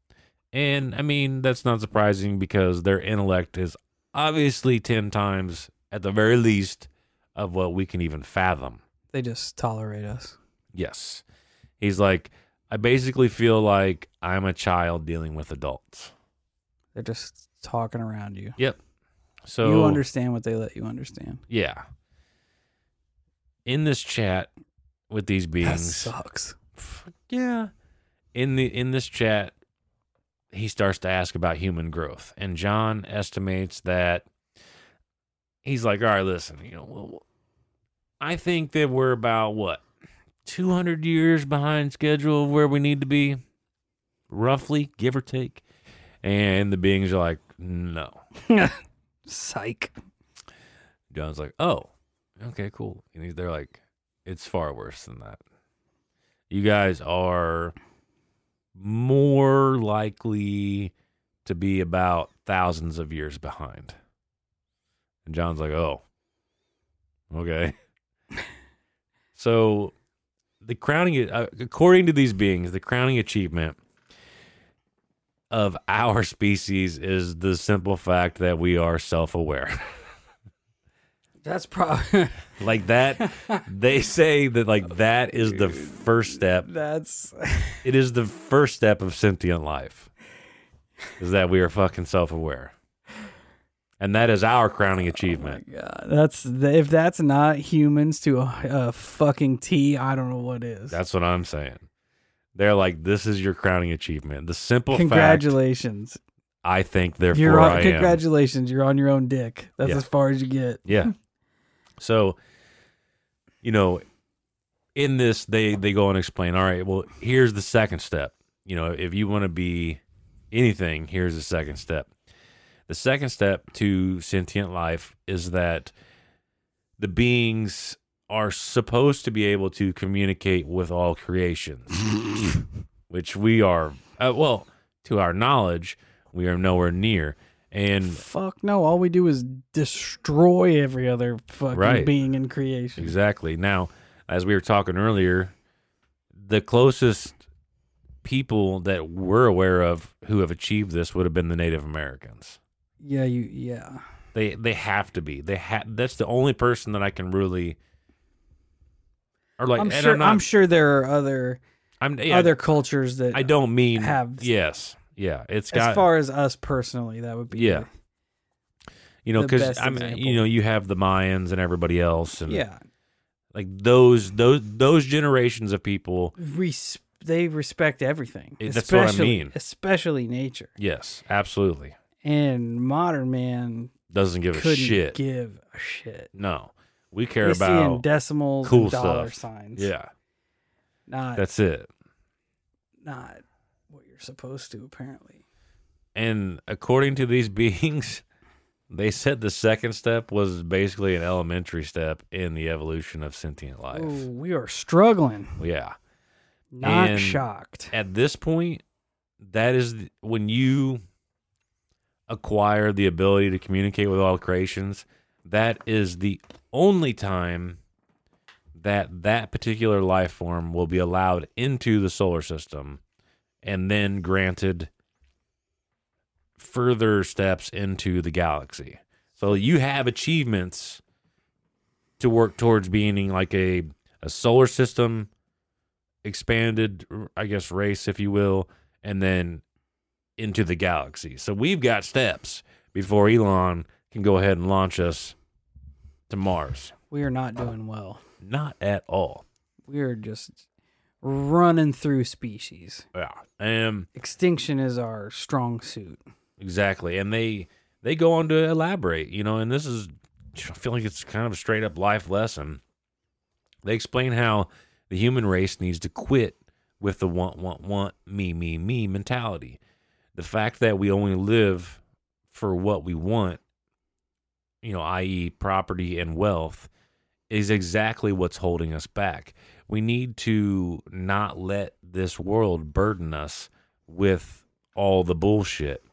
And I mean, that's not surprising because their intellect is obviously 10 times, at the very least, of what we can even fathom. They just tolerate us. Yes. He's like, I basically feel like I'm a child dealing with adults. They're just talking around you. Yep. So, you understand what they let you understand. yeah. In this chat with these That beings, sucks. Yeah. In the in this chat, he starts to ask about human growth, and John estimates that he's like, "All right, listen, you know, well, I think that we're about what two hundred years behind schedule of where we need to be, roughly, give or take." And the beings are like, "No." Psych. John's like, "Oh, okay, cool." And he's, they're like, "It's far worse than that. You guys are more likely to be about thousands of years behind." And John's like, "Oh, okay." so the crowning, uh, according to these beings, the crowning achievement of our species is the simple fact that we are self-aware. That's probably like that, they say that like oh, that is the first step. that's It is the first step of sentient life. Is that we are fucking self-aware, and that is our crowning achievement. Oh God, that's if that's not humans to a, a fucking T, I don't know what is. That's what I'm saying. They're like, this is your crowning achievement. The simple fact, Congratulations. I think, therefore You're on, I am. congratulations. You're on your own dick. That's Yeah. as far as you get. Yeah. So, you know, in this, they they go and explain. All right, well, here's the second step. You know, if you want to be anything, here's the second step. The second step to sentient life is that the beings are supposed to be able to communicate with all creations, which we are. Uh, well, to our knowledge, we are nowhere near. And Fuck no. All we do is destroy every other fucking Right. being in creation. Exactly. Now, as we were talking earlier, the closest people that we're aware of who have achieved this would have been the Native Americans. Yeah, you yeah. They they have to be. They ha- that's the only person that I can really or like I'm sure I'm, not, I'm sure there are other I'm yeah, other cultures that I don't mean have- yes. Yeah, it's got as far as us personally, that would be Yeah. you know cuz I'm example. you know you have the Mayans and everybody else and Yeah. like those those those generations of people Res- they respect everything. That's what I especially- mean. Especially nature. yes, absolutely. And modern man Doesn't give a shit. give a shit. No, we care in about decimals cool and dollar stuff. signs. yeah. Not That's it. not you're supposed to apparently. And according to these beings, they said the second step was basically an elementary step in the evolution of sentient life. Oh, we are struggling. Yeah. Not And- shocked. At this point, that is when you acquire the ability to communicate with all creations. That is the only time that that particular life form will be allowed into the solar system and then granted further steps into the galaxy. So you have achievements to work towards being like a a solar system expanded I guess race if you will and then into the galaxy. So we've got steps before Elon can go ahead and launch us to Mars. We are not doing well. Not at all. We are just running through species. Yeah. Um Extinction is our strong suit. Exactly, and they they go on to elaborate, you know, and this is I feel like it's kind of a straight up life lesson. They explain how the human race needs to quit with the want want want me me me mentality. The fact that we only live for what we want, you know, i.e., property and wealth, is exactly what's holding us back. We need to not let this world burden us with all the bullshit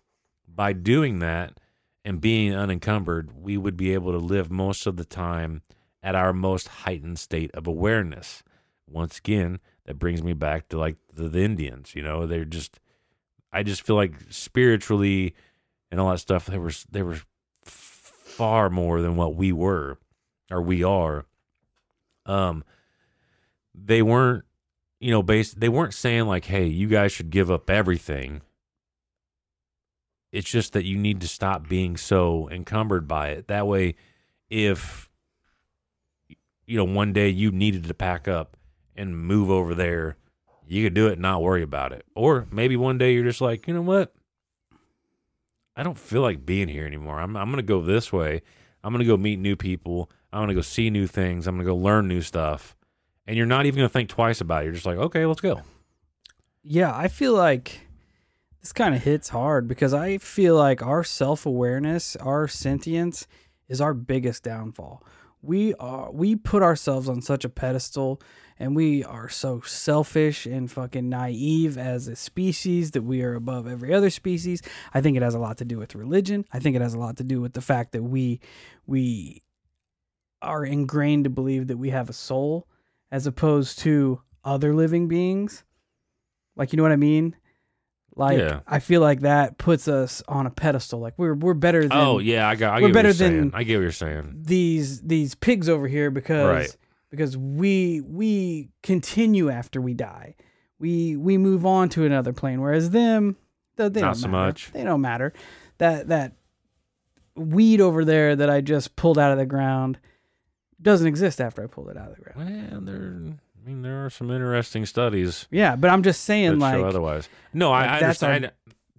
by doing that and being unencumbered, we would be able to live most of the time at our most heightened state of awareness. Once again, that brings me back to like the, the Indians, you know, they're just I just feel like spiritually and all that stuff they were they were far more than what we were or we are. Um they weren't you know based they weren't saying like hey, you guys should give up everything it's just that you need to stop being so encumbered by it. That way, if you know one day you needed to pack up and move over there, you could do it and not worry about it. Or maybe one day you're just like, you know what? I don't feel like being here anymore. I'm I'm gonna go this way. I'm gonna go meet new people. I'm gonna go see new things. I'm gonna go learn new stuff. And you're not even gonna think twice about it. You're just like, okay, let's go. Yeah, I feel like this kind of hits hard because I feel like our self awareness, our sentience, is our biggest downfall. We are we put ourselves on such a pedestal and we are so selfish and fucking naive as a species that we are above every other species. I think it has a lot to do with religion. I think it has a lot to do with the fact that we we are ingrained to believe that we have a soul as opposed to other living beings. Like you know what I mean? Like Yeah. I feel like that puts us on a pedestal. Like we're we're better oh, than oh yeah, I got. I we're get better what you're saying. than- I get what you're saying. these these pigs over here because Right. because we we continue after we die. We we move on to another plane, whereas them they, they Not don't so matter. much. They don't matter. That that weed over there that I just pulled out of the ground doesn't exist after I pulled it out of the ground. Well, there. I mean, there are some interesting studies Yeah, but I'm just saying like otherwise. No, like, I, I that's our- understand.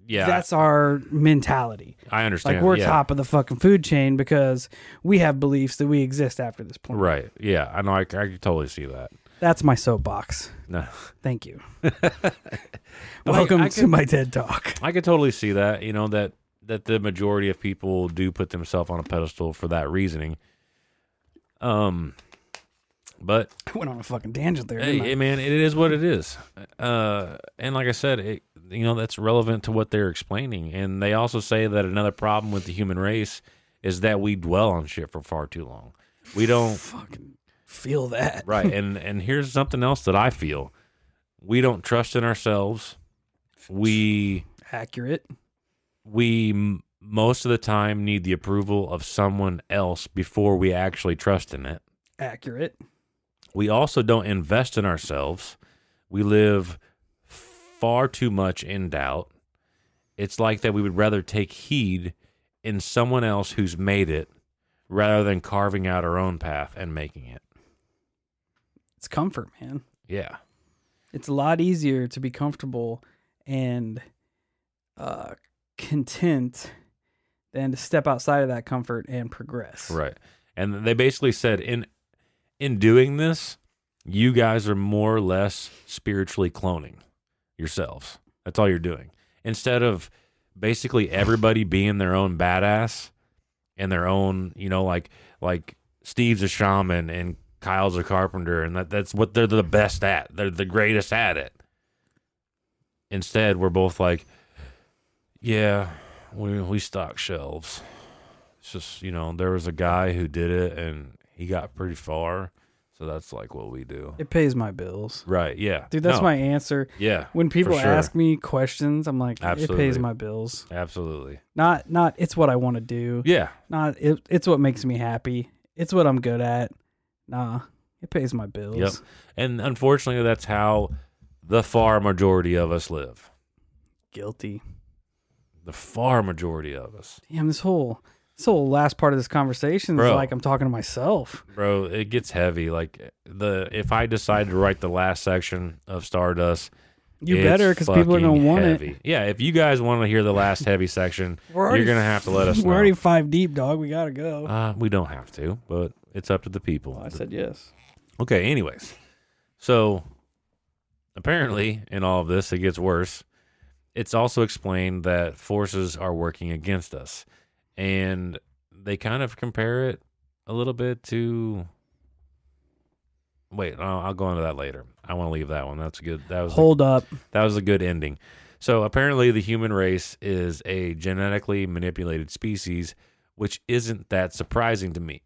yeah, that's our mentality. I understand. Like we're yeah. top of the fucking food chain because we have beliefs that we exist after this point. Right. Yeah, I know. I, I can totally see that. That's my soapbox. No, Thank you. Welcome I to my TED Talk. I could totally see that. You know that that the majority of people do put themselves on a pedestal for that reasoning. Um, but I went on a fucking tangent there. hey, I? man, it is what it is. Uh, and like I said, it, you know that's relevant to what they're explaining. And they also say that another problem with the human race is that we dwell on shit for far too long. We don't fucking feel that. right and and here's something else that i feel we don't trust in ourselves we Accurate. we most of the time need the approval of someone else before we actually trust in it. Accurate. we also don't invest in ourselves. We live far too much in doubt. It's like that we would rather take heed in someone else who's made it rather than carving out our own path and making it. It's comfort, man. yeah. It's a lot easier to be comfortable and uh, content than to step outside of that comfort and progress. Right. And they basically said in in doing this, you guys are more or less spiritually cloning yourselves. That's all you're doing. Instead of basically everybody being their own badass and their own, you know, like like Steve's a shaman and Kyle's a carpenter and that, that's what they're the best at. They're the greatest at it. Instead, we're both like, yeah, we we stock shelves. It's just you know there was a guy who did it and he got pretty far, so that's like what we do. It pays my bills. Right? Yeah, Dude, that's No, my answer. yeah. When people sure. ask me questions, I'm like, it Absolutely. pays my bills. Absolutely. Not not it's what I want to do. Yeah. Not it, it's what makes me happy. It's what I'm good at. Nah, it pays my bills. Yep. And unfortunately, that's how the far majority of us live. Guilty. The far majority of us, Damn, this whole this whole last part of this conversation is like I'm talking to myself. bro. It gets heavy. Like the if I decide to write the last section of Stardust, You better because people are gonna want heavy. it. Yeah. If you guys want to hear the last heavy section, already- you're gonna have to let us know. We're already five deep, dog. We gotta go. Uh, we don't have to, but it's up to the people. I said yes. Okay, anyways. So apparently in all of this it gets worse. It's also explained that forces are working against us. And they kind of compare it a little bit to Wait, I'll, go into that later. I want to leave that one. That's a good. That was a- Hold up. that was a good ending. So apparently, the human race is a genetically manipulated species, which isn't that surprising to me.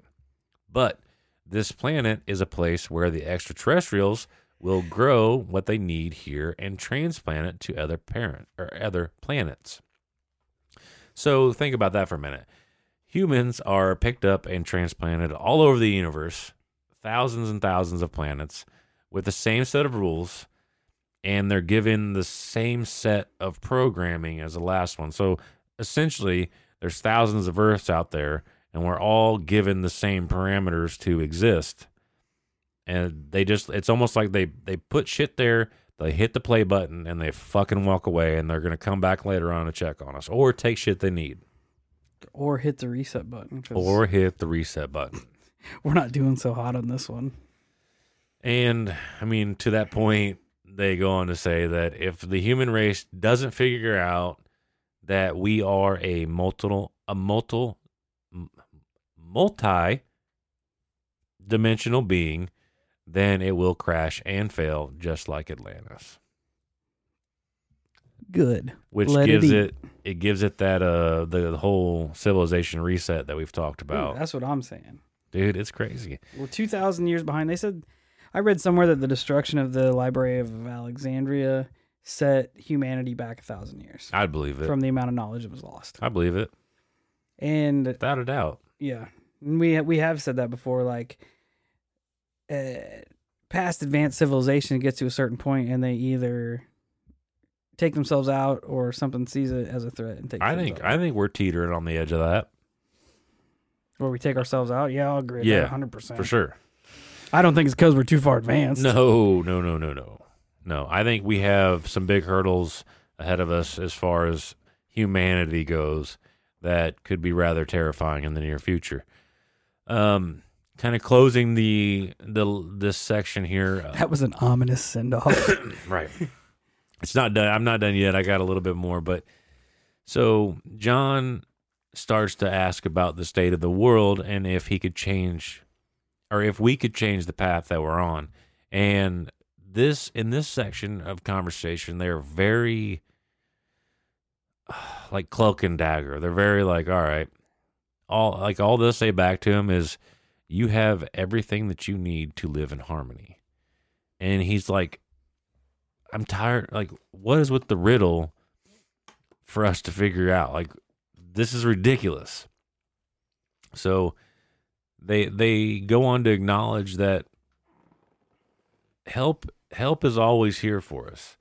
But this planet is a place where the extraterrestrials will grow what they need here and transplant it to other parent or other planets. So think about that for a minute. Humans are picked up and transplanted all over the universe, thousands and thousands of planets, with the same set of rules and they're given the same set of programming as the last one. So essentially, there's thousands of Earths out there, and we're all given the same parameters to exist. And they just, it's almost like they, they put shit there, they hit the play button, and they fucking walk away, and they're going to come back later on to check on us or take shit they need Or hit the reset button or hit the reset button. we're not doing so hot on this one. And I mean, to that point, they go on to say that if the human race doesn't figure out that we are a multiple, a multiple, multi dimensional being, then it will crash and fail just like Atlantis. Good. Which Let gives eat. it, it gives it that uh the, the whole civilization reset that we've talked Ooh, about. that's what I'm saying. Dude, it's crazy. We're 2,000 years behind. They said, I read somewhere that the destruction of the Library of Alexandria set humanity back a thousand years I'd believe it. from the amount of knowledge that was lost. I believe it, And without a doubt. yeah, and we we have said that before. Like, uh, past advanced civilization gets to a certain point, and they either take themselves out or something sees it as a threat and takes. I think themselves I think we're teetering on the edge of that Where we take ourselves out. Yeah, I'll agree. Yeah, Yeah, hundred percent for sure. I don't think it's because we're too far advanced. No, no, no, no, no, no. I think we have some big hurdles ahead of us as far as humanity goes that could be rather terrifying in the near future. Um, kind of closing the the this section here. uh, That was an ominous send off. right. It's not done. I'm not done yet. I got a little bit more, but so John starts to ask about the state of the world and if he could change or if we could change the path that we're on. And this in this section of conversation, they're very like cloak and dagger. They're very like, all right, all like all they'll say back to him is, "You have everything that you need to live in harmony." And he's like, "I'm tired. Like, what is with the riddle for us to figure out? Like, this is ridiculous." So they they go on to acknowledge that help help is always here for us.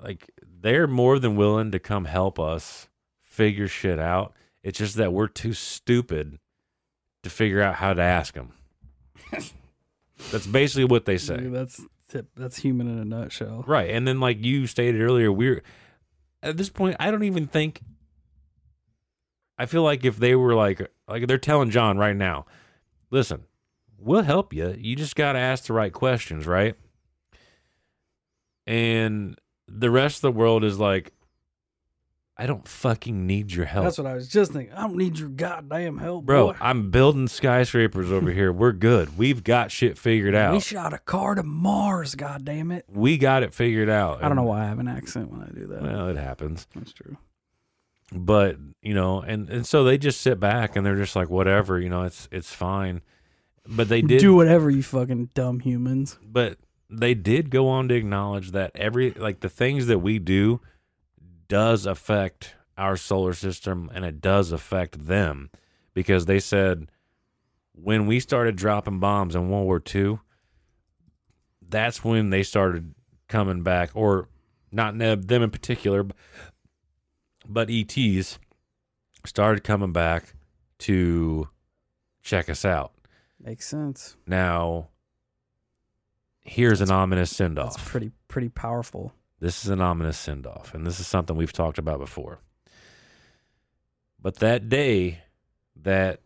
Like they're more than willing to come help us figure shit out. It's just that we're too stupid to figure out how to ask them. That's basically what they say. Dude, that's tip- that's human in a nutshell. Right. And then like you stated earlier, we're at this point I don't even think I feel like if they were like like they're telling John right now, listen, we'll help you. You just got to ask the right questions, right? And the rest of the world is like I don't fucking need your help. That's what I was just thinking. I don't need your goddamn help, Bro, boy. I'm building skyscrapers over here. We're good. We've got shit figured out. We shot a car to Mars. God damn it! we got it figured out. I don't know why I have an accent when I do that. Well, it happens. That's true. but you know and and so they just sit back and they're just like whatever you know it's it's fine but they did do whatever you fucking dumb humans. but they did go on to acknowledge that every like the things that we do does affect our solar system and it does affect them because they said when we started dropping bombs in World War II that's when they started coming back or not them in particular but ETs started coming back to check us out Makes sense. now, here's an ominous send That's off. pretty pretty powerful. This is an ominous send off, and this is something we've talked about before. But that day that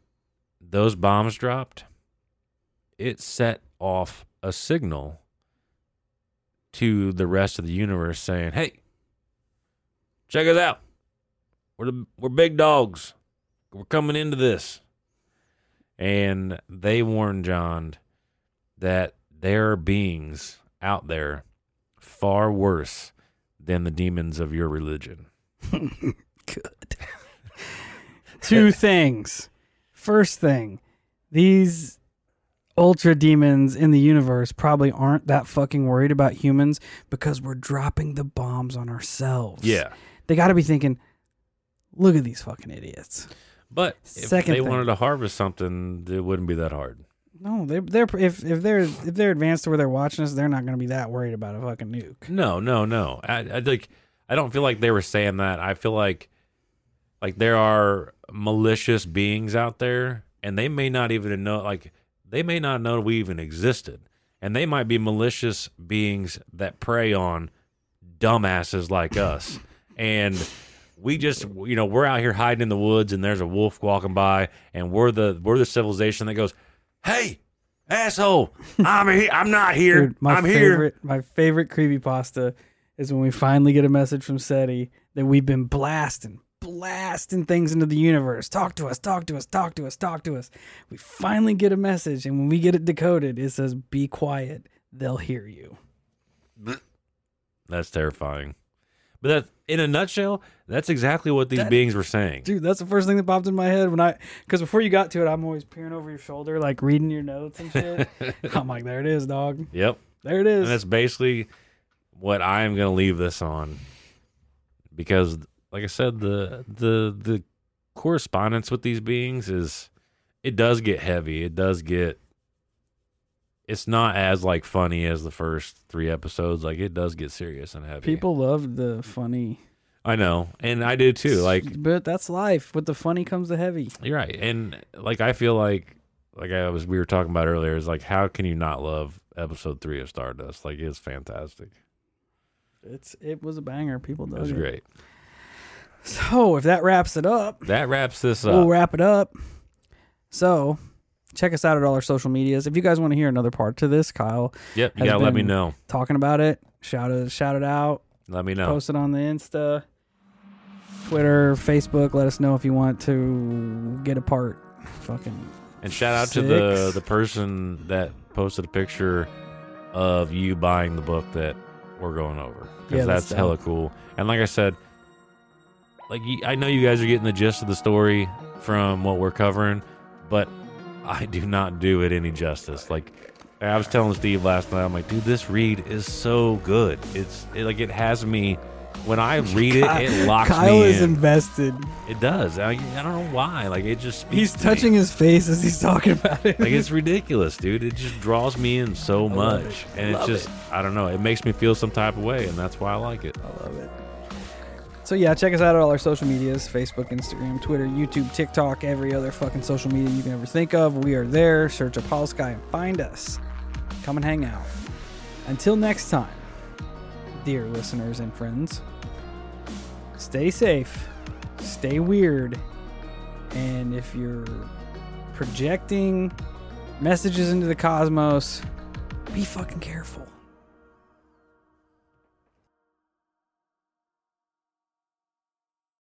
those bombs dropped, it set off a signal to the rest of the universe saying, "Hey, check us out. We're the, we're big dogs. We're coming into this." And they warned John that there are beings out there far worse than the demons of your religion. Good. Two things. First thing, these ultra demons in the universe probably aren't that fucking worried about humans because we're dropping the bombs on ourselves. Yeah. They got to be thinking, look at these fucking idiots. But if Second they thing. wanted to harvest something, it wouldn't be that hard. No, they're they're if if they're if they're advanced to where they're watching us, they're not going to be that worried about a fucking nuke. No, no, no. I, I like. I don't feel like they were saying that. I feel like, like there are malicious beings out there, and they may not even know. Like they may not know we even existed, and they might be malicious beings that prey on dumbasses like us, and. We just, you know, we're out here hiding in the woods, and there's a wolf walking by, and we're the we're the civilization that goes, "Hey, asshole, I'm here. I'm not here. Dude, my I'm here." favorite my favorite creepypasta is when we finally get a message from SETI that we've been blasting, blasting things into the universe. Talk to us, talk to us, talk to us, talk to us. We finally get a message, and when we get it decoded, it says, Be quiet, they'll hear you. That's terrifying. But that, in a nutshell, that's exactly what these That- beings were saying. Dude, that's the first thing that popped in my head when I, because before you got to it, I'm always peering over your shoulder, like reading your notes and shit. I'm like, there it is, dog. Yep. There it is. And that's basically what I am going to leave this on, because, like I said, the the the correspondence with these beings is it does get heavy. It does get. It's not as like funny as the first three episodes. Like it does get serious and heavy. People love the funny, I know, and I do too. Like but that's life. With the funny comes the heavy. You're right, and like I feel like like I was we were talking about earlier is like how can you not love episode three of Stardust? Like it's fantastic. It's it was a banger. People It was it. great. So if that wraps it up, That wraps this up. we'll wrap it up. So check us out at all our social medias. If you guys want to hear another part to this, Kyle yep, you gotta let me know. talking about it, shout it shout it out. Let me know. Post it on the Insta, Twitter, Facebook. Let us know if you want to get a part. Fucking And shout out to the the person that posted a picture of you buying the book that we're going over because Yeah, that's that's, hella cool. And like I said, like I know you guys are getting the gist of the story from what we're covering, but I do not do it any justice. Like I was telling Steve last night, I'm like, dude, this read is so good. It's it, like it has me. When I read it, it locks Kyle me is invested. It does. I, I don't know why. Like it just He's to me. touching his face as he's talking about it. Like it's ridiculous, dude. It just draws me in so much, it. and it's just I don't know. It makes me feel some type of way, and that's why I like it. I love it. So yeah, check us out at all our social medias: Facebook, Instagram, Twitter, YouTube, TikTok, every other fucking social media you can ever think of. We are there. Search Holosky and find us. Come and hang out. Until next time, dear listeners and friends, stay safe, stay weird, and if you're projecting messages into the cosmos, be fucking careful.